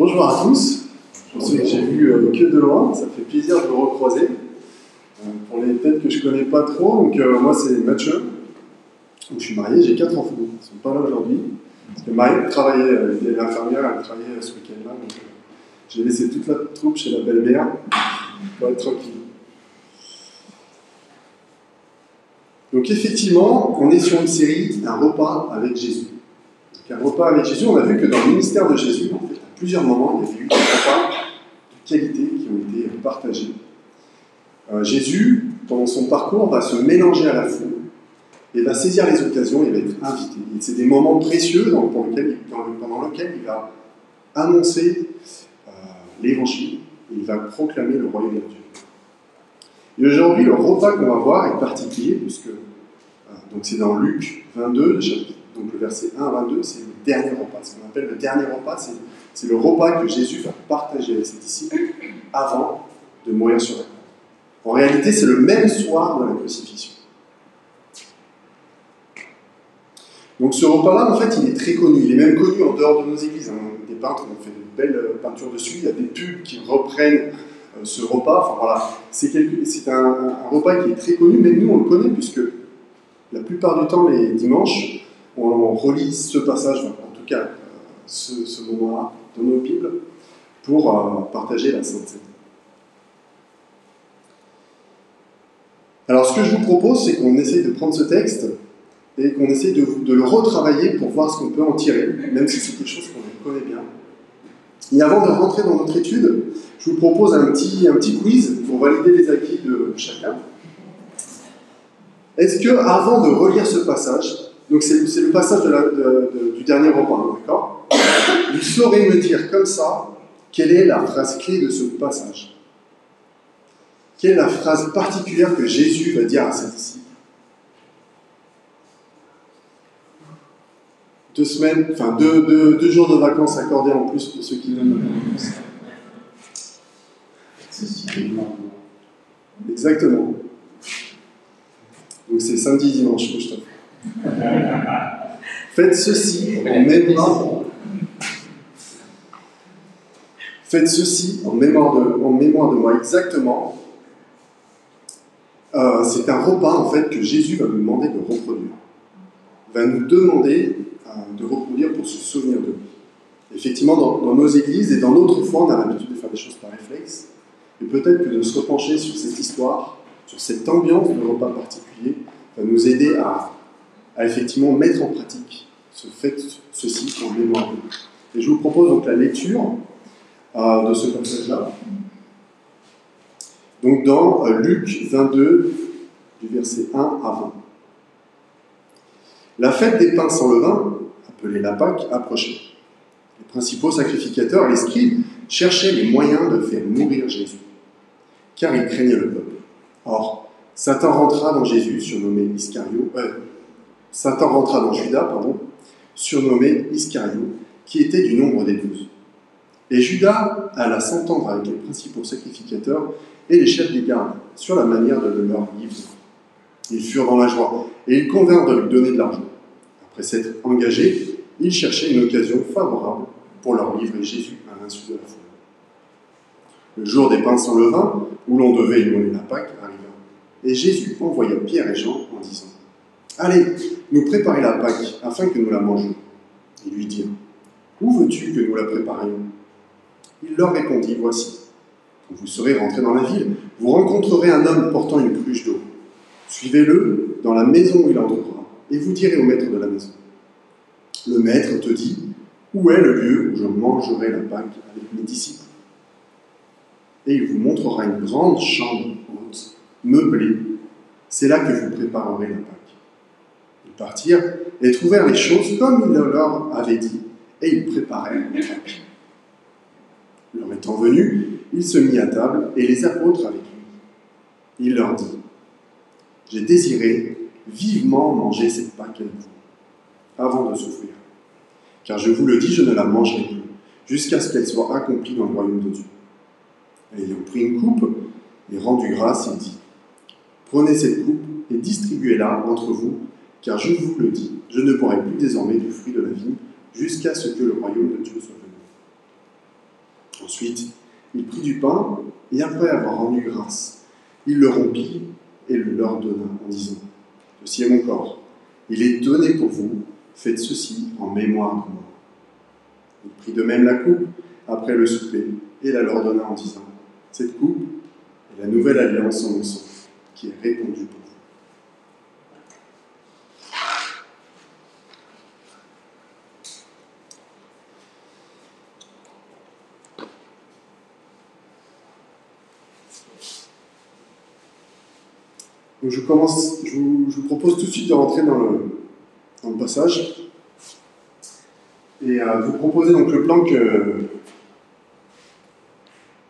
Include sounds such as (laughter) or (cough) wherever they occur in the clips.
Bonjour à tous. J'ai vu euh, que de loin, ça fait plaisir de vous recroiser. Euh, pour les têtes que je connais pas trop, donc euh, moi c'est Mathieu. je suis marié, j'ai quatre enfants. Ils sont pas là aujourd'hui. Parce Marie travaillait, elle était infirmière, elle travaillait ce week-end-là. Donc j'ai laissé toute la troupe chez la belle-mère pour être tranquille. Donc effectivement, on est sur une série, un repas avec Jésus. Donc, un repas avec Jésus, on a vu que dans le ministère de Jésus, plusieurs moments, il y a eu des repas de qualité qui ont été partagés. Euh, Jésus, pendant son parcours, va se mélanger à la foule et va saisir les occasions et va être invité. C'est des moments précieux pendant lesquels il va annoncer euh, l'évangile, il va proclamer le royaume de Dieu. Et aujourd'hui, le repas qu'on va voir est particulier, puisque euh, c'est dans Luc 22, donc le verset 1 à 22, c'est le dernier repas. Ce qu'on appelle le dernier repas, c'est le repas que Jésus va partager avec ses disciples avant de mourir sur la croix. En réalité, c'est le même soir de la crucifixion. Donc ce repas-là, en fait, il est très connu. Il est même connu en dehors de nos églises. Hein. Des peintres ont fait de belles peintures dessus. Il y a des pubs qui reprennent euh, ce repas. Enfin voilà, c'est un, repas qui est très connu, mais nous on le connaît puisque la plupart du temps, les dimanches, on, relit ce passage, en tout cas euh, ce, moment-là, dans nos Bibles, pour euh, partager la Sainte Alors ce que je vous propose, c'est qu'on essaye de prendre ce texte et qu'on essaye de, de, le retravailler pour voir ce qu'on peut en tirer, même si c'est quelque chose qu'on connaît bien. Et avant de rentrer dans notre étude, je vous propose un petit, un petit quiz pour valider les acquis de chacun. Est-ce que, avant de relire ce passage, donc c'est le passage du dernier repas, d'accord? Vous saurez me dire comme ça quelle est la phrase clé de ce passage. Quelle est la phrase particulière que Jésus va dire à ses disciples? Deux semaines, enfin deux, deux, jours de vacances accordés en plus pour ceux qui donnent Exactement. Donc c'est samedi, dimanche je (laughs) Faites ceci en mémoire. Faites ceci en mémoire de, en mémoire de moi. Exactement. Euh, c'est un repas en fait que Jésus va nous demander de reproduire. Va nous demander euh, de reproduire pour se souvenir de lui. Effectivement, dans, dans nos églises et dans notre foi, on a l'habitude de faire des choses par réflexe. Et peut-être que de se repencher sur cette histoire, sur cette ambiance de repas particulier, va nous aider à, effectivement mettre en pratique ce fait, ceci en mémoire. Et je vous propose donc la lecture euh, de ce passage-là. Donc dans euh, Luc 22, du verset 1 à 20. La fête des pains sans levain, appelée la Pâque, approchait. Les principaux sacrificateurs les scribes cherchaient les moyens de faire mourir Jésus car il craignait le peuple. Or, Satan rentra dans Jésus, surnommé Iscario, euh, Satan rentra dans Judas, pardon, surnommé Iscario, qui était du nombre des douze. Et Judas alla s'entendre avec les principaux sacrificateurs et les chefs des gardes sur la manière de leur livrer. Ils furent dans la joie et ils convinrent de lui donner de l'argent. Après s'être engagés, ils cherchaient une occasion favorable pour leur livrer Jésus à l'insu de la foule. Le jour des pains sans levain, où l'on devait immoler la Pâque, arriva. Et Jésus envoya Pierre et Jean en disant Allez, nous préparer la Pâque afin que nous la mangions. Ils lui dirent Où veux-tu que nous la préparions? Il leur répondit Voici. Quand vous serez rentrés dans la ville, vous rencontrerez un homme portant une cruche d'eau. Suivez-le dans la maison où il entrera, et vous direz au maître de la maison Le maître te dit Où est le lieu où je mangerai la Pâque avec mes disciples? Et il vous montrera une grande chambre haute, meublée. C'est là que vous préparerez la Pâque. Partirent et trouvèrent les choses comme il leur avait dit, et ils préparèrent la Pâque. Leur étant venu, il se mit à table et les apôtres avec lui. Il leur dit J'ai désiré vivement manger cette Pâque avec vous, avant de souffrir. Car je vous le dis, je ne la mangerai plus, jusqu'à ce qu'elle soit accomplie dans le royaume de Dieu. Ayant pris une coupe et rendu grâce, il dit Prenez cette coupe et distribuez-la entre vous, car je vous le dis, je ne boirai plus désormais du fruit de la vie jusqu'à ce que le royaume de Dieu soit venu. Ensuite, il prit du pain, et après avoir rendu grâce, il le rompit et le leur donna en disant Ceci est mon corps, il est donné pour vous, faites ceci en mémoire de moi. Il prit de même la coupe après le souper et la leur donna en disant Cette coupe est la nouvelle alliance en mon sang qui est répandue pour vous. Donc je commence, je vous, propose tout de suite de rentrer dans le, dans le passage et euh, vous proposer donc le plan que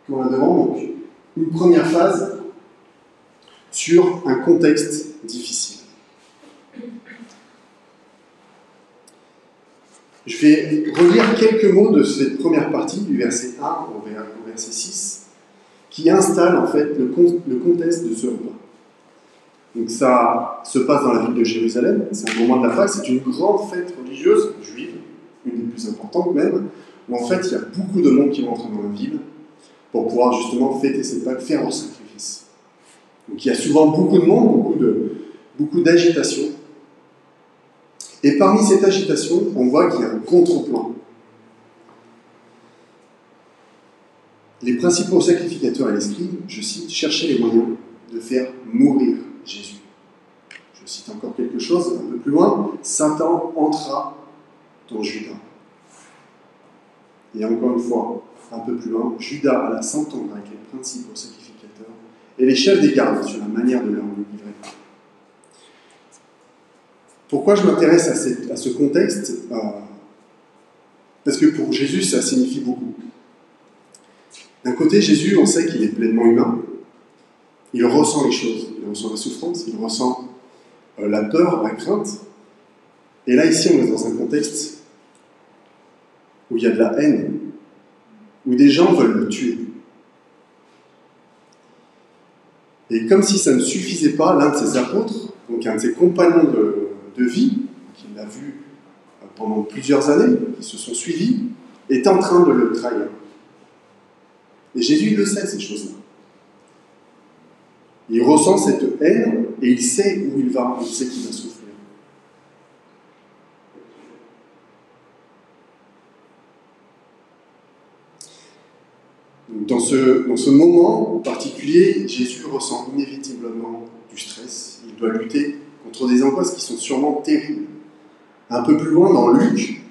qu'on a devant. Donc une première phase sur un contexte difficile. Je vais relire quelques mots de cette première partie, du verset 1 au verset 6, qui installe en fait le, le contexte de ce repas. Donc ça se passe dans la ville de Jérusalem, c'est un moment de la Pâque, c'est une grande fête religieuse juive, une des plus importantes même, où en fait il y a beaucoup de monde qui rentre dans la ville pour pouvoir justement fêter cette Pâques, faire un sacrifice. Donc il y a souvent beaucoup de monde, beaucoup de beaucoup d'agitation. Et parmi cette agitation, on voit qu'il y a un contre-plan. Les principaux sacrificateurs et les scribes, je cite, cherchaient les moyens de faire mourir cite encore quelque chose un peu plus loin. Satan entra dans Judas. Et encore une fois, un peu plus loin, Judas alla s'entendre avec les principaux sacrificateurs et les chefs des gardes sur la manière de leur livrer. Pourquoi je m'intéresse à, ce contexte euh, Parce que pour Jésus, ça signifie beaucoup. D'un côté, Jésus, on sait qu'il est pleinement humain. Il ressent les choses il ressent la souffrance, il ressent la peur, la crainte. Et là, ici, on est dans un contexte où il y a de la haine, où des gens veulent le tuer. Et comme si ça ne suffisait pas, l'un de ses apôtres, donc un de ses compagnons de, vie, qui l'a vu euh, pendant plusieurs années, qui se sont suivis, est en train de le trahir. Et Jésus, il le sait, ces choses-là. Il ressent cette haine et il sait où il va, il sait qu'il va souffrir. Dans ce, moment particulier, Jésus ressent inévitablement du stress. Il doit lutter contre des angoisses qui sont sûrement terribles. Un peu plus loin, dans Luc,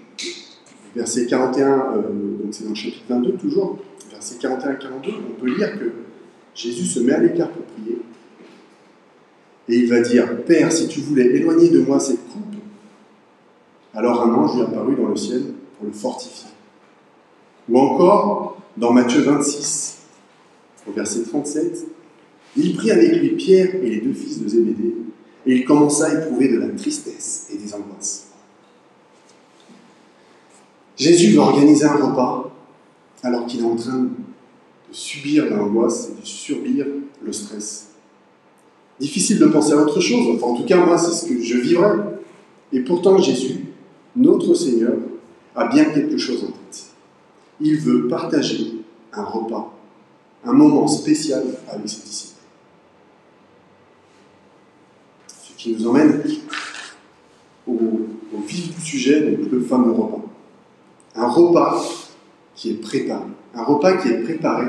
verset 41, euh, donc c'est dans le chapitre 22 toujours, verset 41 et 42, on peut lire que Jésus se met à l'écart pour prier. Et il va dire, Père, si tu voulais éloigner de moi cette coupe, alors un ange lui apparut dans le ciel pour le fortifier. Ou encore, dans Matthieu 26, au verset 37, il prit avec lui Pierre et les deux fils de Zébédée, et il commença à éprouver de la tristesse et des angoisses. Jésus va organiser un repas alors qu'il est en train de subir l'angoisse et de subir le stress difficile de penser à autre chose. Enfin, en tout cas, moi, c'est ce que je vivrais. Et pourtant, Jésus, notre Seigneur, a bien quelque chose en tête. Il veut partager un repas, un moment spécial avec ses disciples. Ce qui nous emmène au, au vif du sujet, donc le fameux repas. Un repas qui est préparé. Un repas qui est préparé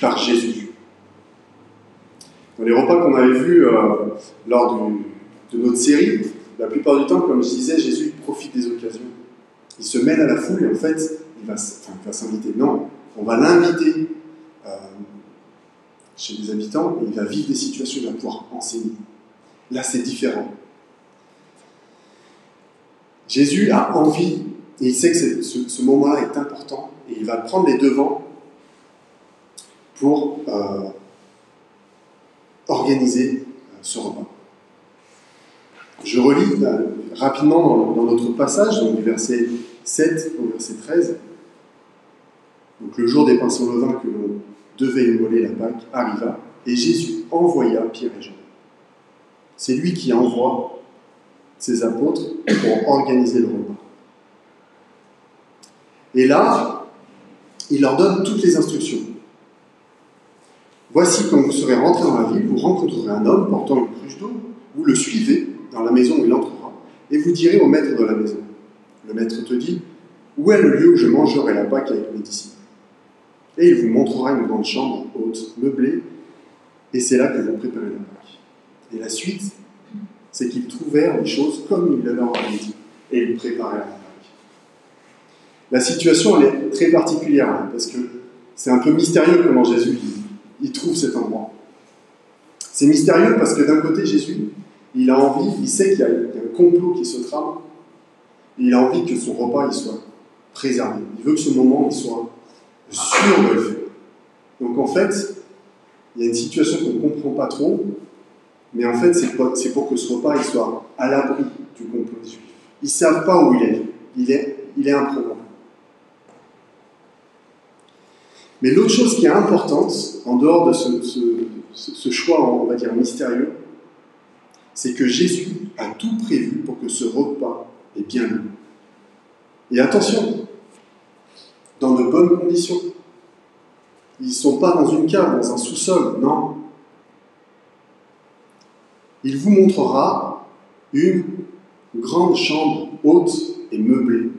par Jésus les repas qu'on avait vus euh, lors de notre série, la plupart du temps, comme je disais, Jésus profite des occasions. Il se mêle à la foule et en fait, il va, s'inviter. Non, on va l'inviter euh, chez les habitants et il va vivre des situations, il va pouvoir enseigner. Là, c'est différent. Jésus a envie, et il sait que ce, moment-là est important, et il va prendre les devants pour euh, organiser euh, ce repas. Je relis euh, rapidement dans, notre passage, du verset 7 au verset 13. Donc le jour des pains sans que l'on devait immoler la Pâque arriva, et Jésus envoya Pierre et Jean. C'est lui qui envoie ses apôtres pour organiser le repas. Et là, il leur donne toutes les instructions. Voici quand vous serez rentré dans la ville, vous rencontrerez un homme portant une cruche d'eau, vous le suivez dans la maison où il entrera, et vous direz au maître de la maison. Le maître te dit, où est le lieu où je mangerai la Pâque avec mes disciples? Et il vous montrera une grande chambre haute, meublée, et c'est là que vous préparez la Pâque. Et la suite, c'est qu'ils trouvèrent les choses comme il leur avait dit, et ils préparèrent la Pâque. La situation, elle est très particulière, hein, parce que c'est un peu mystérieux comment Jésus il trouve cet endroit. C'est mystérieux parce que d'un côté, Jésus, il a envie, il sait qu'il y, a un complot qui se trame, et il a envie que son repas il soit préservé. Il veut que ce moment il soit sûr de le faire. Donc en fait, il y a une situation qu'on ne comprend pas trop, mais en fait, c'est pour, que ce repas il soit à l'abri du complot des Juifs. Ils ne savent pas où il est. Il est, il est imprenable. Mais l'autre chose qui est importante, en dehors de ce, choix, on va dire, mystérieux, c'est que Jésus a tout prévu pour que ce repas ait bien lieu. Et attention, dans de bonnes conditions. Ils ne sont pas dans une cave, dans un sous-sol, non. Il vous montrera une grande chambre haute et meublée.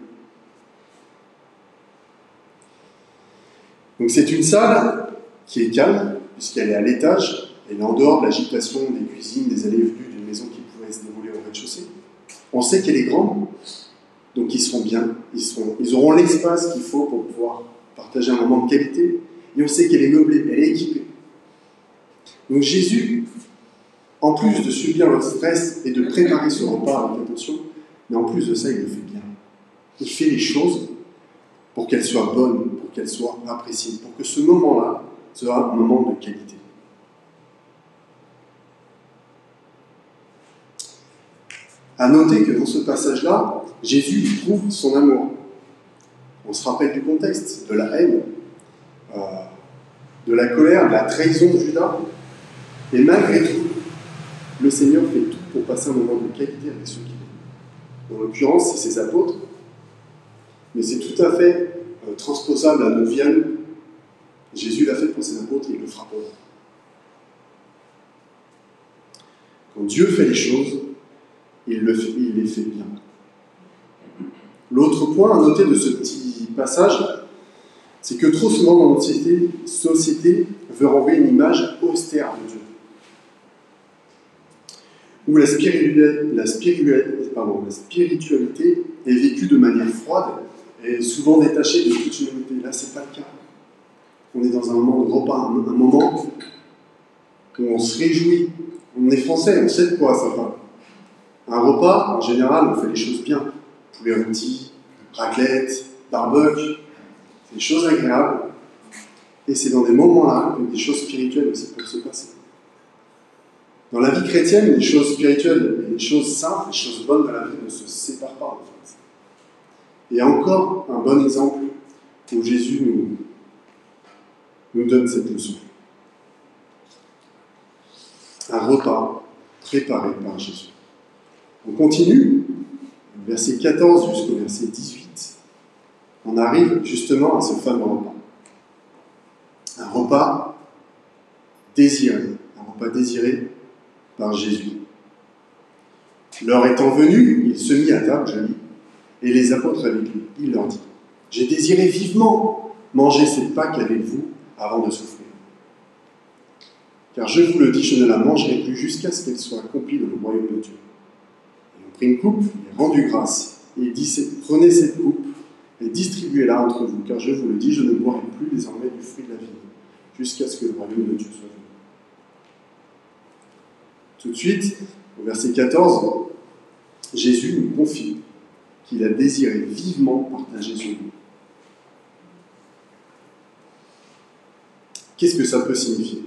Donc c'est une salle qui est calme, puisqu'elle est à l'étage, elle est en dehors de l'agitation des cuisines, des allées et venues d'une maison qui pourrait se dérouler au rez-de-chaussée. On sait qu'elle est grande, donc ils seront bien, ils, ils auront l'espace qu'il faut pour pouvoir partager un moment de qualité, et on sait qu'elle est meublée, elle est équipée. Donc Jésus, en plus de subir le stress et de préparer ce repas avec attention, mais en plus de ça, il le fait bien. Il fait les choses pour qu'elles soient bonnes, pour qu'elles soient appréciées, pour que ce moment-là soit un moment de qualité. À noter que dans ce passage-là, Jésus trouve son amour. On se rappelle du contexte, de la haine, euh, de la colère, de la trahison de Judas. Et malgré tout, le Seigneur fait tout pour passer un moment de qualité avec ceux qui l'aiment. En l'occurrence, c'est ses apôtres, mais c'est tout à fait à nos vies Jésus l'a fait pour ses apôtres et il le fera pour. Quand Dieu fait les choses, il, les fait bien. L'autre point à noter de ce petit passage, c'est que trop souvent dans notre société, société veut renvoyer une image austère de Dieu. Où la spiritualité est vécue de manière froide et souvent détaché de toute humanité. Là, c'est pas le cas. On est dans un moment de repas, un, moment où on se réjouit. On est français, on sait de quoi ça va. Un repas, en général, on fait les choses bien. Poulet rôti, raclette, barbecue, des choses agréables. Et c'est dans des moments-là que des choses spirituelles aussi peuvent se passer. Dans la vie chrétienne, les choses spirituelles les choses simples, les choses bonnes dans la vie ne se séparent pas. Et encore un bon exemple où Jésus nous, donne cette leçon. Un repas préparé par Jésus. On continue, verset 14 jusqu'au verset 18. On arrive justement à ce fameux repas. Un repas désiré, un repas désiré par Jésus. L'heure étant venue, il se mit à table, je et les apôtres avec lui. Il leur dit J'ai désiré vivement manger cette Pâque avec vous avant de souffrir. Car je vous le dis, je ne la mangerai plus jusqu'à ce qu'elle soit accomplie dans le royaume de Dieu. Et on prit une coupe, il rendu grâce, et il dit Prenez cette coupe et distribuez-la entre vous, car je vous le dis, je ne boirai plus désormais du fruit de la vie, jusqu'à ce que le royaume de Dieu soit venu. Tout de suite, au verset 14, Jésus nous confie qu'il a désiré vivement partager son goût. Qu'est-ce que ça peut signifier?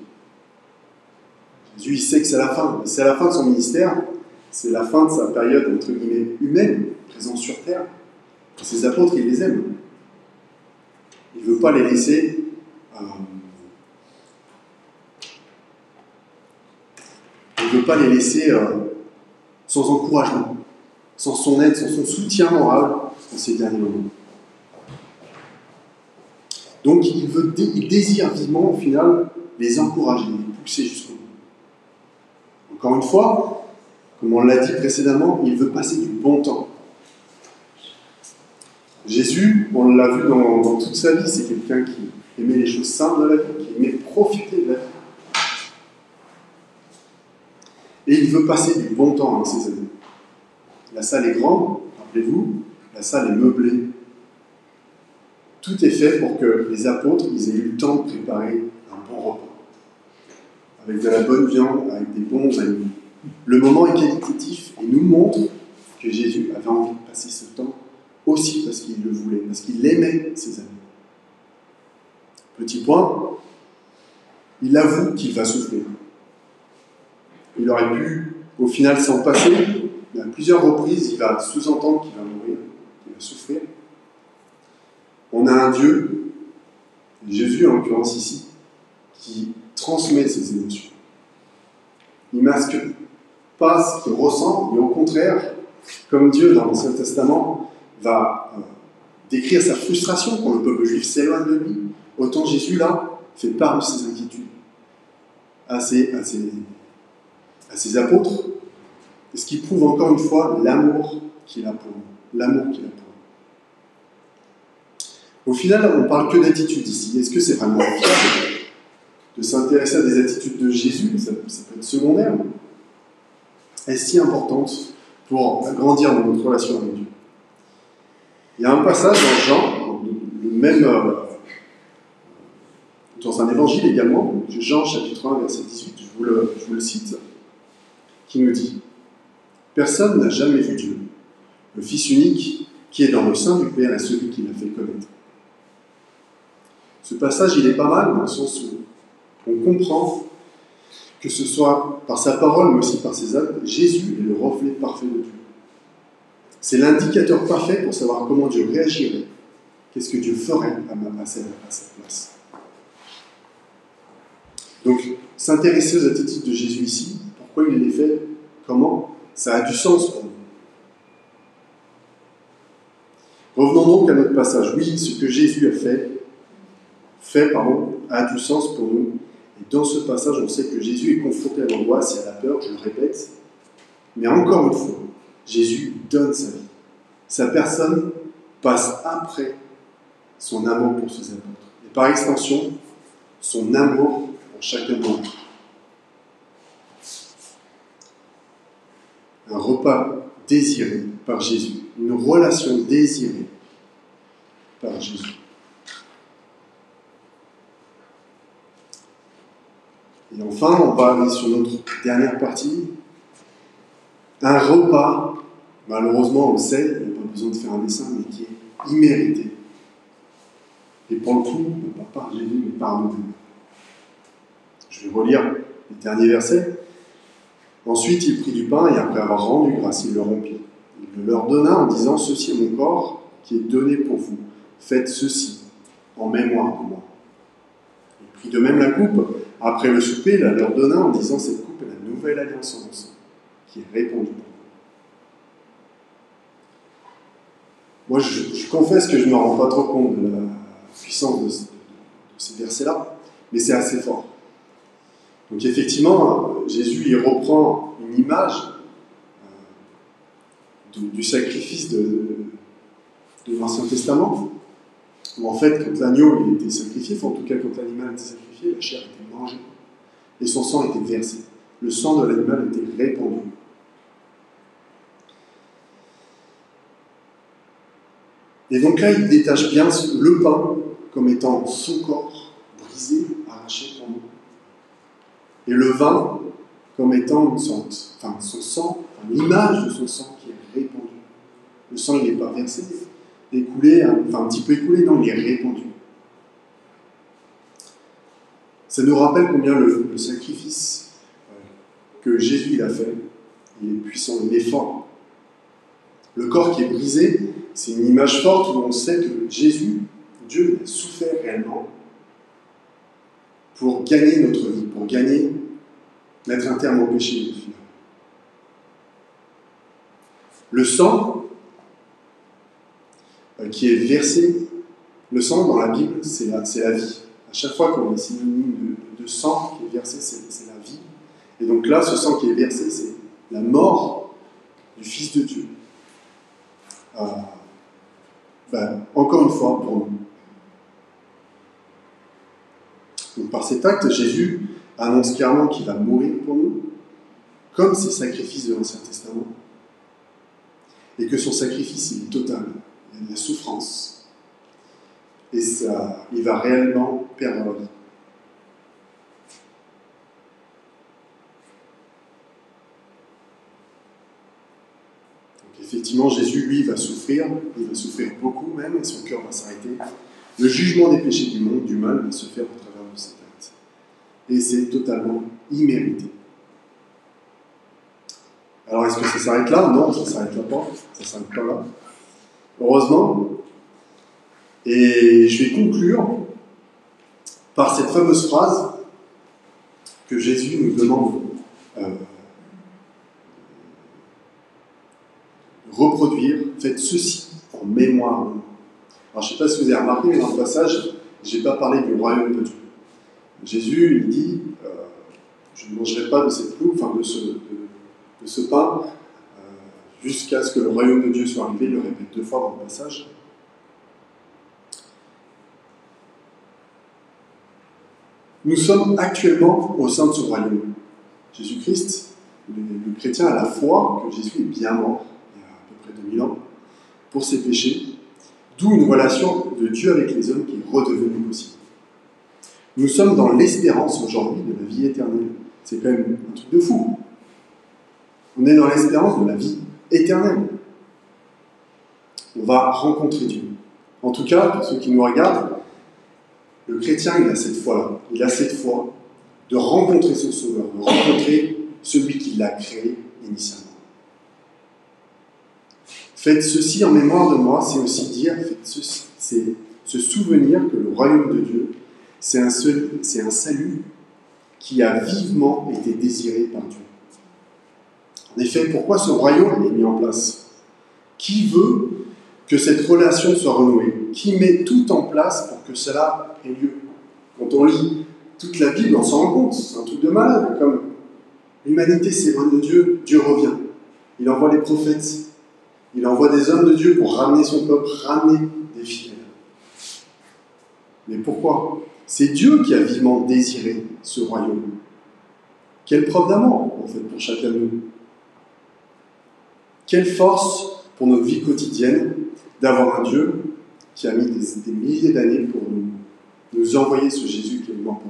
Jésus, il sait que c'est la fin. C'est la fin de son ministère, c'est la fin de sa période, entre guillemets, humaine, présente sur terre. Ses apôtres, il les aime. Il ne veut pas les laisser euh, il ne veut pas les laisser euh, sans encouragement sans son aide, sans son soutien moral dans ces derniers moments. Donc il, veut, il désire vivement, au final, les encourager, les pousser jusqu'au bout. Encore une fois, comme on l'a dit précédemment, il veut passer du bon temps. Jésus, on l'a vu dans, toute sa vie, c'est quelqu'un qui aimait les choses simples de la vie, qui aimait profiter de la vie. Et il veut passer du bon temps avec ses amis. La salle est grande, rappelez-vous, la salle est meublée. Tout est fait pour que les apôtres ils aient eu le temps de préparer un bon repas. Avec de la bonne viande, avec des bons amis. Le moment est qualitatif et nous montre que Jésus avait envie de passer ce temps aussi parce qu'il le voulait, parce qu'il aimait ses amis. Petit point, il avoue qu'il va souffrir. Il aurait pu, au final, s'en passer, à plusieurs reprises, il va sous-entendre qu'il va mourir, qu'il va souffrir. On a un Dieu, Jésus en l'occurrence ici, qui transmet ses émotions. Il masque pas ce qu'il ressent, mais au contraire, comme Dieu dans l'Ancien Testament va euh, décrire sa frustration quand le peuple juif s'éloigne de lui, autant Jésus là fait part de ses inquiétudes à ses, apôtres, ce qui prouve encore une fois l'amour qu'il a pour nous. L'amour qu'il a pour nous. Au final, on ne parle que d'attitude ici. Est-ce que c'est vraiment fiable de s'intéresser à des attitudes de Jésus? Ça, peut être secondaire. Est-ce si importante pour grandir dans notre relation avec Dieu? Il y a un passage dans Jean, le même, euh, dans un évangile également, Jean chapitre 1, verset 18, je vous le, je vous le cite qui nous dit Personne n'a jamais vu Dieu. Le Fils unique qui est dans le sein du Père est celui qui l'a fait connaître. Ce passage, il est pas mal dans le sens où on comprend que ce soit par sa parole, mais aussi par ses actes, Jésus est le reflet parfait de Dieu. C'est l'indicateur parfait pour savoir comment Dieu réagirait, qu'est-ce que Dieu ferait à, sa place? Donc, s'intéresser aux attitudes de Jésus ici, pourquoi il les fait Comment? Ça a du sens pour nous. Revenons donc à notre passage. Oui, ce que Jésus a fait, fait pardon, a du sens pour nous. Et dans ce passage, on sait que Jésus est confronté à l'angoisse et à la peur, je le répète. Mais encore une fois, Jésus donne sa vie. Sa personne passe après son amour pour ses apôtres. Et par extension, son amour pour chacun d'entre nous. Un repas désiré par Jésus, une relation désirée par Jésus. Et enfin, on va aller sur notre dernière partie. Un repas, malheureusement, on le sait, il n'y a pas besoin de faire un dessin, mais qui est immérité. Et pour le coup, pas par Jésus, mais par nous Je vais relire le dernier verset. Ensuite, il prit du pain et après avoir rendu grâce, il le rompit. Il le leur donna en disant Ceci est mon corps qui est donné pour vous. Faites ceci en mémoire de moi. Il prit de même la coupe. Après le souper, il la leur donna en disant Cette coupe est la nouvelle alliance en mon qui est répandue pour vous. Moi, je, confesse que je ne me rends pas trop compte de la puissance de, de ces versets-là, mais c'est assez fort. Donc effectivement, Jésus il reprend une image euh, du, sacrifice de, l'Ancien Testament, où en fait, quand l'agneau était sacrifié, enfin, en tout cas quand l'animal était sacrifié, la chair était mangée et son sang était versé. Le sang de l'animal était répandu. Et donc là, il détache bien le pain comme étant son corps brisé, arraché pour nous et le vin comme étant son, sang, l'image de son sang qui est répandu. Le sang, il n'est pas versé, écoulé, enfin un petit peu écoulé, non, il est répandu. Ça nous rappelle combien le, sacrifice que Jésus a fait, il est puissant, il est fort. Le corps qui est brisé, c'est une image forte où on sait que Jésus, Dieu, a souffert réellement pour gagner notre vie, pour gagner, mettre un terme au péché. Le sang euh, qui est versé, Le sang dans la Bible, c'est la, la, vie. À chaque fois qu'on est synonyme de, de, sang qui est versé, c'est la vie. Et donc là, ce sang qui est versé, c'est la mort du Fils de Dieu. Euh, ben, encore une fois, pour nous. Donc par cet acte, Jésus annonce clairement qu'il va mourir pour nous, comme ses sacrifices de l'Ancien Testament, et que son sacrifice est total, il y a de la souffrance, et ça, il va réellement perdre la vie. Donc effectivement, Jésus, lui, va souffrir, il va souffrir beaucoup même, et son cœur va s'arrêter. Le jugement des péchés du monde, du mal, va se faire au travers. Et c'est totalement immérité. Alors est-ce que ça s'arrête là? Non, ça s'arrête là pas. Ça s'arrête pas là. Heureusement. Et je vais conclure par cette fameuse phrase que Jésus nous demande euh, reproduire. Faites ceci en mémoire Alors je ne sais pas si vous avez remarqué, mais dans le passage, je n'ai pas parlé du royaume de Dieu. Jésus, il dit, euh, je ne mangerai pas de cette enfin de ce, de ce pain euh, jusqu'à ce que le royaume de Dieu soit arrivé. Il le répète deux fois dans le passage. Nous sommes actuellement au sein de ce royaume. Jésus-Christ, le, chrétien a la foi que Jésus est bien mort, il y a à peu près 2000 ans, pour ses péchés, d'où une relation de Dieu avec les hommes qui est redevenue possible. Nous sommes dans l'espérance aujourd'hui de la vie éternelle. C'est quand même un truc de fou. On est dans l'espérance de la vie éternelle. On va rencontrer Dieu. En tout cas, pour ceux qui nous regardent, le chrétien, il a cette foi-là. Il a cette foi de rencontrer son Sauveur, de rencontrer celui qui l'a créé initialement. Faites ceci en mémoire de moi, c'est aussi dire, faites ceci, c'est se souvenir que le royaume de Dieu, c'est un, salut qui a vivement été désiré par Dieu. En effet, pourquoi ce royaume est mis en place? Qui veut que cette relation soit renouée? Qui met tout en place pour que cela ait lieu? Quand on lit toute la Bible, on s'en rend compte, c'est un truc de malade, comme l'humanité s'éloigne de Dieu, Dieu revient. Il envoie les prophètes, il envoie des hommes de Dieu pour ramener son peuple, ramener des fidèles. Mais pourquoi? C'est Dieu qui a vivement désiré ce royaume. Quelle preuve d'amour, en fait, pour chacun de nous. Quelle force pour notre vie quotidienne d'avoir un Dieu qui a mis des, milliers d'années pour nous, nous envoyer ce Jésus qui est mort.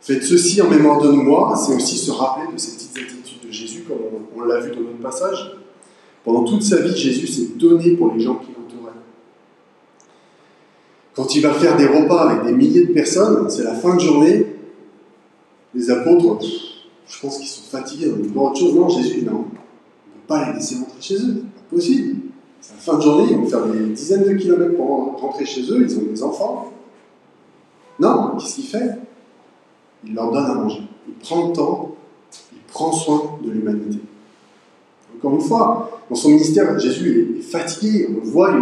Faites ceci en mémoire de moi, c'est aussi se rappeler de ces petites attitudes de Jésus, comme on, l'a vu dans notre passage. Pendant toute sa vie, Jésus s'est donné pour les gens qui. Quand il va faire des repas avec des milliers de personnes, c'est la fin de journée, les apôtres, je pense qu'ils sont fatigués, dans une autre chose. Non, Jésus, non, on ne peut pas les laisser rentrer chez eux, pas possible. C'est la fin de journée, ils vont faire des dizaines de kilomètres pour rentrer chez eux, ils ont des enfants. Non, qu'est-ce qu'il fait? Il leur donne à manger. Il prend le temps, il prend soin de l'humanité. Encore une fois, dans son ministère, Jésus est fatigué, on le voit,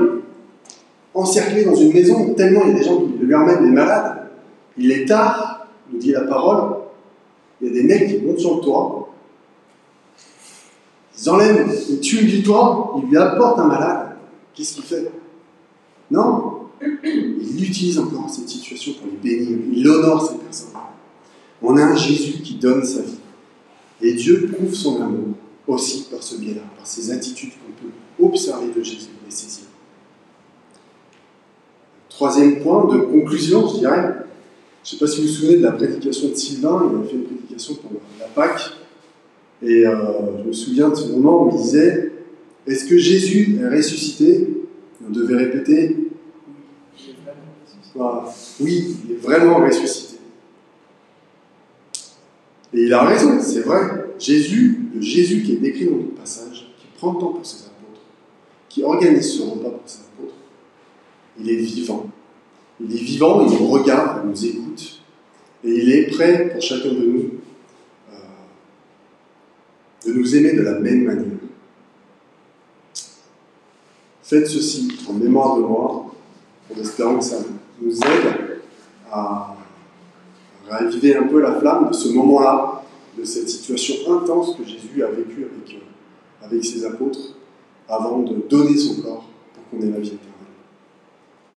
encerclé dans une maison, tellement il y a des gens qui lui emmènent des malades. Il est tard, nous dit la parole, il y a des mecs qui montent sur le toit, ils enlèvent, ils tuent du toit, ils lui apportent un malade. Qu'est-ce qu'il fait? Non, il utilise encore cette situation pour les bénir, il honore ces personnes. On a un Jésus qui donne sa vie. Et Dieu prouve son amour aussi par ce biais-là, par ces attitudes qu'on peut observer de Jésus et saisir. Troisième point de conclusion, je dirais, je ne sais pas si vous vous souvenez de la prédication de Sylvain, il a fait une prédication pour la Pâque. Et euh, je me souviens de ce moment où il disait Est-ce que Jésus est ressuscité? On devait répéter Oui, il est vraiment ressuscité. Et il a raison, c'est vrai. Jésus, le Jésus qui est décrit dans notre passage, qui prend le temps pour ses apôtres, qui organise ce repas pour ses apôtres, il est vivant. Il est vivant, il nous regarde, il nous écoute, et il est prêt pour chacun de nous euh, de nous aimer de la même manière. Faites ceci en mémoire de moi, en espérant que ça nous aide à raviver un peu la flamme de ce moment-là, de cette situation intense que Jésus a vécue avec, euh, avec ses apôtres avant de donner son corps pour qu'on ait la vie.